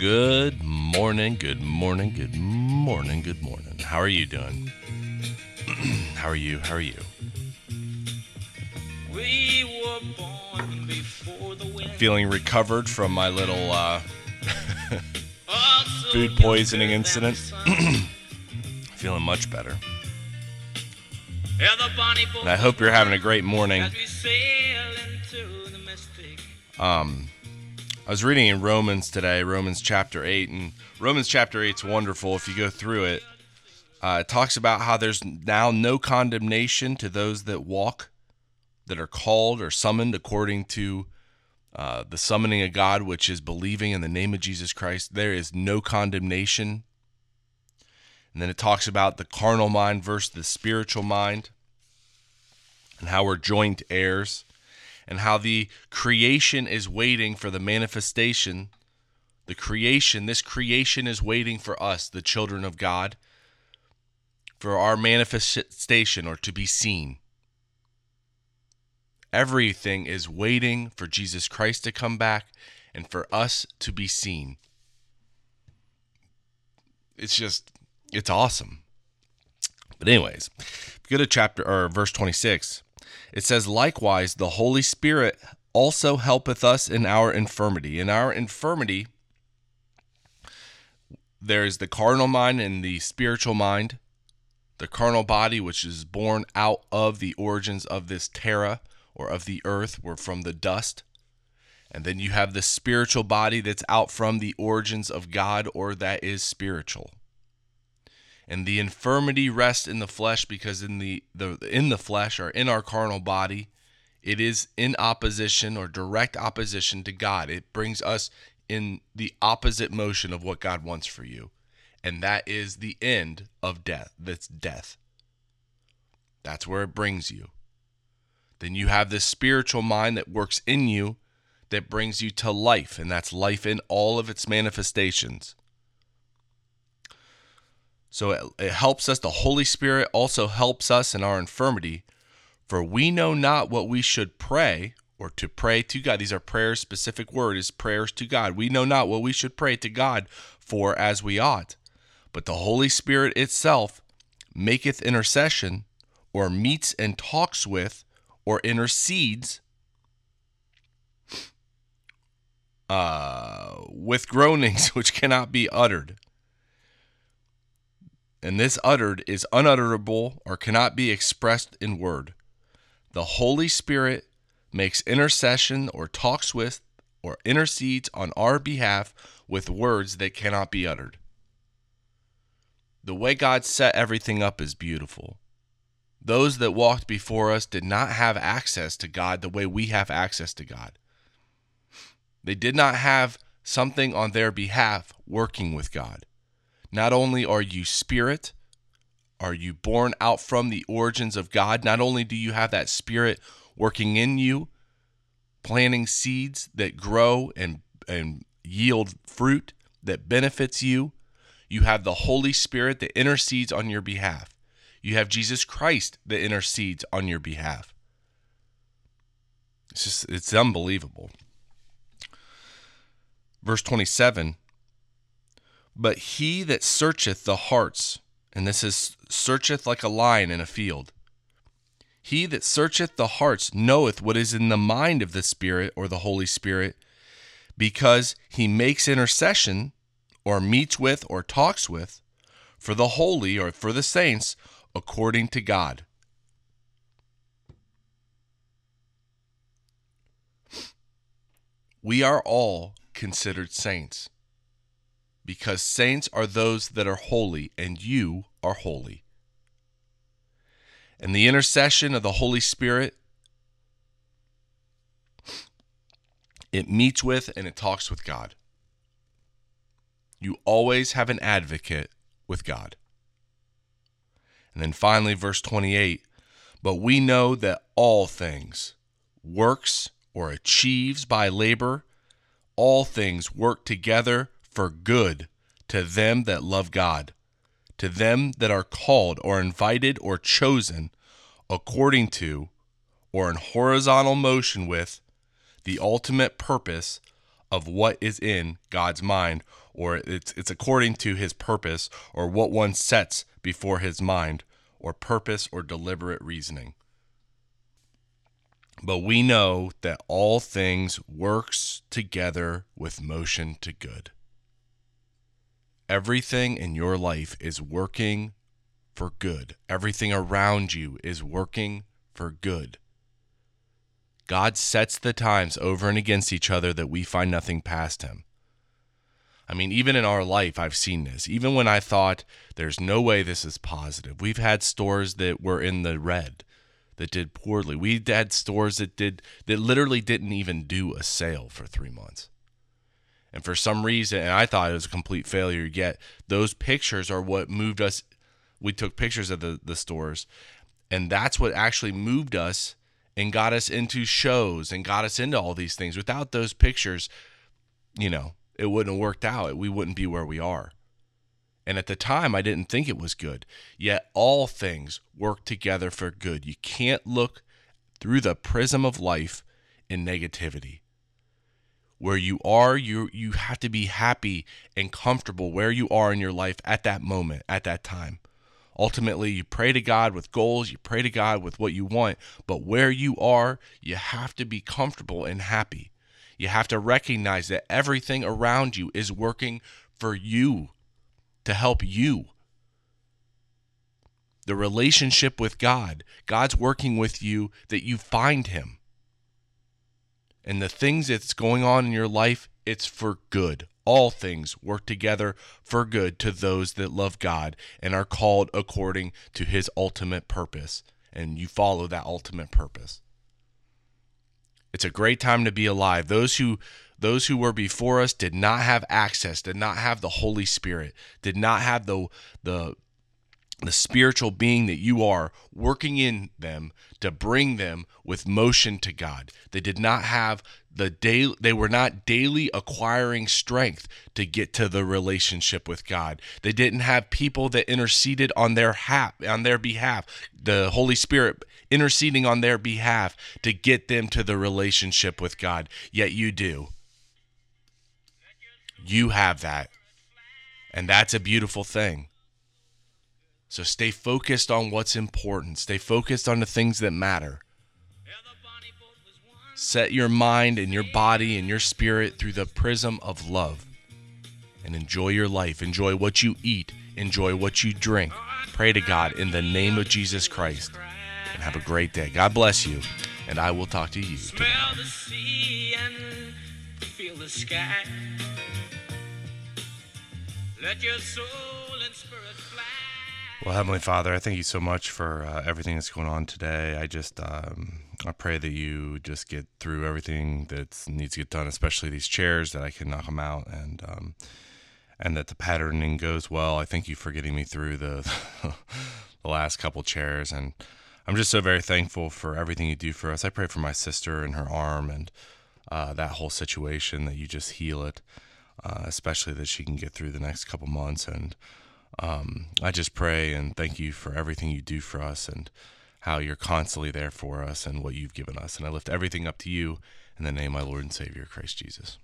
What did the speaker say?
Good morning, good morning, good morning, good morning. How are you doing? How are you? How are you? We were born before the wind. Feeling recovered from my little uh, food poisoning incident? feeling much better. Yeah, the bonnie boat And I hope you're having a great morning. As we sail into the mystic. Um, I was reading in Romans today, Romans chapter 8, and Romans chapter 8 is wonderful if you go through it. Uh, it talks about how there's now no condemnation to those that walk, that are called or summoned according to uh, the summoning of God, which is believing in the name of Jesus Christ. There is no condemnation. And then it talks about the carnal mind versus the spiritual mind and how we're joint heirs and how the creation is waiting for the manifestation. The creation, this creation is waiting for us, the children of God, for our manifestation or to be seen. Everything is waiting for Jesus Christ to come back and for us to be seen. It's just, it's awesome. But, anyways, go to chapter or verse 26. It says, Likewise, the Holy Spirit also helpeth us in our infirmity. In our infirmity, there is the carnal mind and the spiritual mind. The carnal body, which is born out of the origins of this terra or of the earth, or from the dust. And then you have the spiritual body that's out from the origins of God or that is spiritual and the infirmity rests in the flesh because in the, the in the flesh or in our carnal body it is in opposition or direct opposition to God. It brings us in the opposite motion of what God wants for you. And that is the end of death that's death. That's where it brings you. Then you have this spiritual mind that works in you that brings you to life and that's life in all of its manifestations so it, it helps us. The Holy Spirit also helps us in our infirmity. For we know not what we should pray or to pray to God. These are prayers, specific word is prayers to God. We know not what we should pray to God for as we ought. But the Holy Spirit itself maketh intercession or meets and talks with or intercedes uh, with groanings which cannot be uttered and this uttered is unutterable or cannot be expressed in word. The Holy Spirit makes intercession or talks with or intercedes on our behalf with words that cannot be uttered. The way God set everything up is beautiful. Those that walked before us did not have access to God the way we have access to God. They did not have something on their behalf working with God. Not only are you spirit, are you born out from the origins of God, not only do you have that spirit working in you, planting seeds that grow and, and yield fruit that benefits you, you have the Holy Spirit that intercedes on your behalf. You have Jesus Christ that intercedes on your behalf. It's just, it's unbelievable. Verse 27 but he that searcheth the hearts, and this is searcheth like a lion in a field, he that searcheth the hearts knoweth what is in the mind of the Spirit or the Holy Spirit, because he makes intercession, or meets with, or talks with, for the holy or for the saints, according to God. We are all considered saints because saints are those that are holy, and you are holy. And the intercession of the Holy Spirit, it meets with and it talks with God. You always have an advocate with God. And then finally, verse 28 But we know that all things, works or achieves by labor, all things work together for good to them that love God, to them that are called or invited or chosen according to or in horizontal motion with the ultimate purpose of what is in God's mind, or it's it's according to his purpose, or what one sets before his mind, or purpose or deliberate reasoning. But we know that all things works together with motion to good. Everything in your life is working for good. Everything around you is working for good. God sets the times over and against each other that we find nothing past him. I mean, even in our life, I've seen this. Even when I thought there's no way this is positive, we've had stores that were in the red that did poorly. We had stores that did that literally didn't even do a sale for three months. And for some reason, and I thought it was a complete failure, yet those pictures are what moved us. We took pictures of the, the stores, and that's what actually moved us and got us into shows and got us into all these things. Without those pictures, you know, it wouldn't have worked out. We wouldn't be where we are. And at the time, I didn't think it was good. Yet all things work together for good. You can't look through the prism of life in negativity. Where you are, you you have to be happy and comfortable where you are in your life at that moment, at that time. Ultimately, you pray to God with goals, you pray to God with what you want, but where you are, you have to be comfortable and happy. You have to recognize that everything around you is working for you to help you. The relationship with God, God's working with you that you find Him. And the things that's going on in your life, it's for good. All things work together for good to those that love God and are called according to His ultimate purpose. And you follow that ultimate purpose. It's a great time to be alive. Those who those who were before us did not have access, did not have the Holy Spirit, did not have the the the spiritual being that you are working in them to bring them with motion to God. They did not have the day they were not daily acquiring strength to get to the relationship with God. They didn't have people that interceded on their half on their behalf, the Holy Spirit interceding on their behalf to get them to the relationship with God. Yet you do. You have that. And that's a beautiful thing. So stay focused on what's important. Stay focused on the things that matter. Set your mind and your body and your spirit through the prism of love. And enjoy your life. Enjoy what you eat. Enjoy what you drink. Pray to God in the name of Jesus Christ. And have a great day. God bless you. And I will talk to you tomorrow. Well, Heavenly Father, I thank you so much for uh, everything that's going on today. I just, um, I pray that you just get through everything that needs to get done, especially these chairs, that I can knock them out, and um, and that the patterning goes well. I thank you for getting me through the the last couple chairs, and I'm just so very thankful for everything you do for us. I pray for my sister and her arm and uh, that whole situation that you just heal it, uh, especially that she can get through the next couple months and um, I just pray and thank you for everything you do for us and how you're constantly there for us and what you've given us. And I lift everything up to you in the name of my Lord and Savior, Christ Jesus.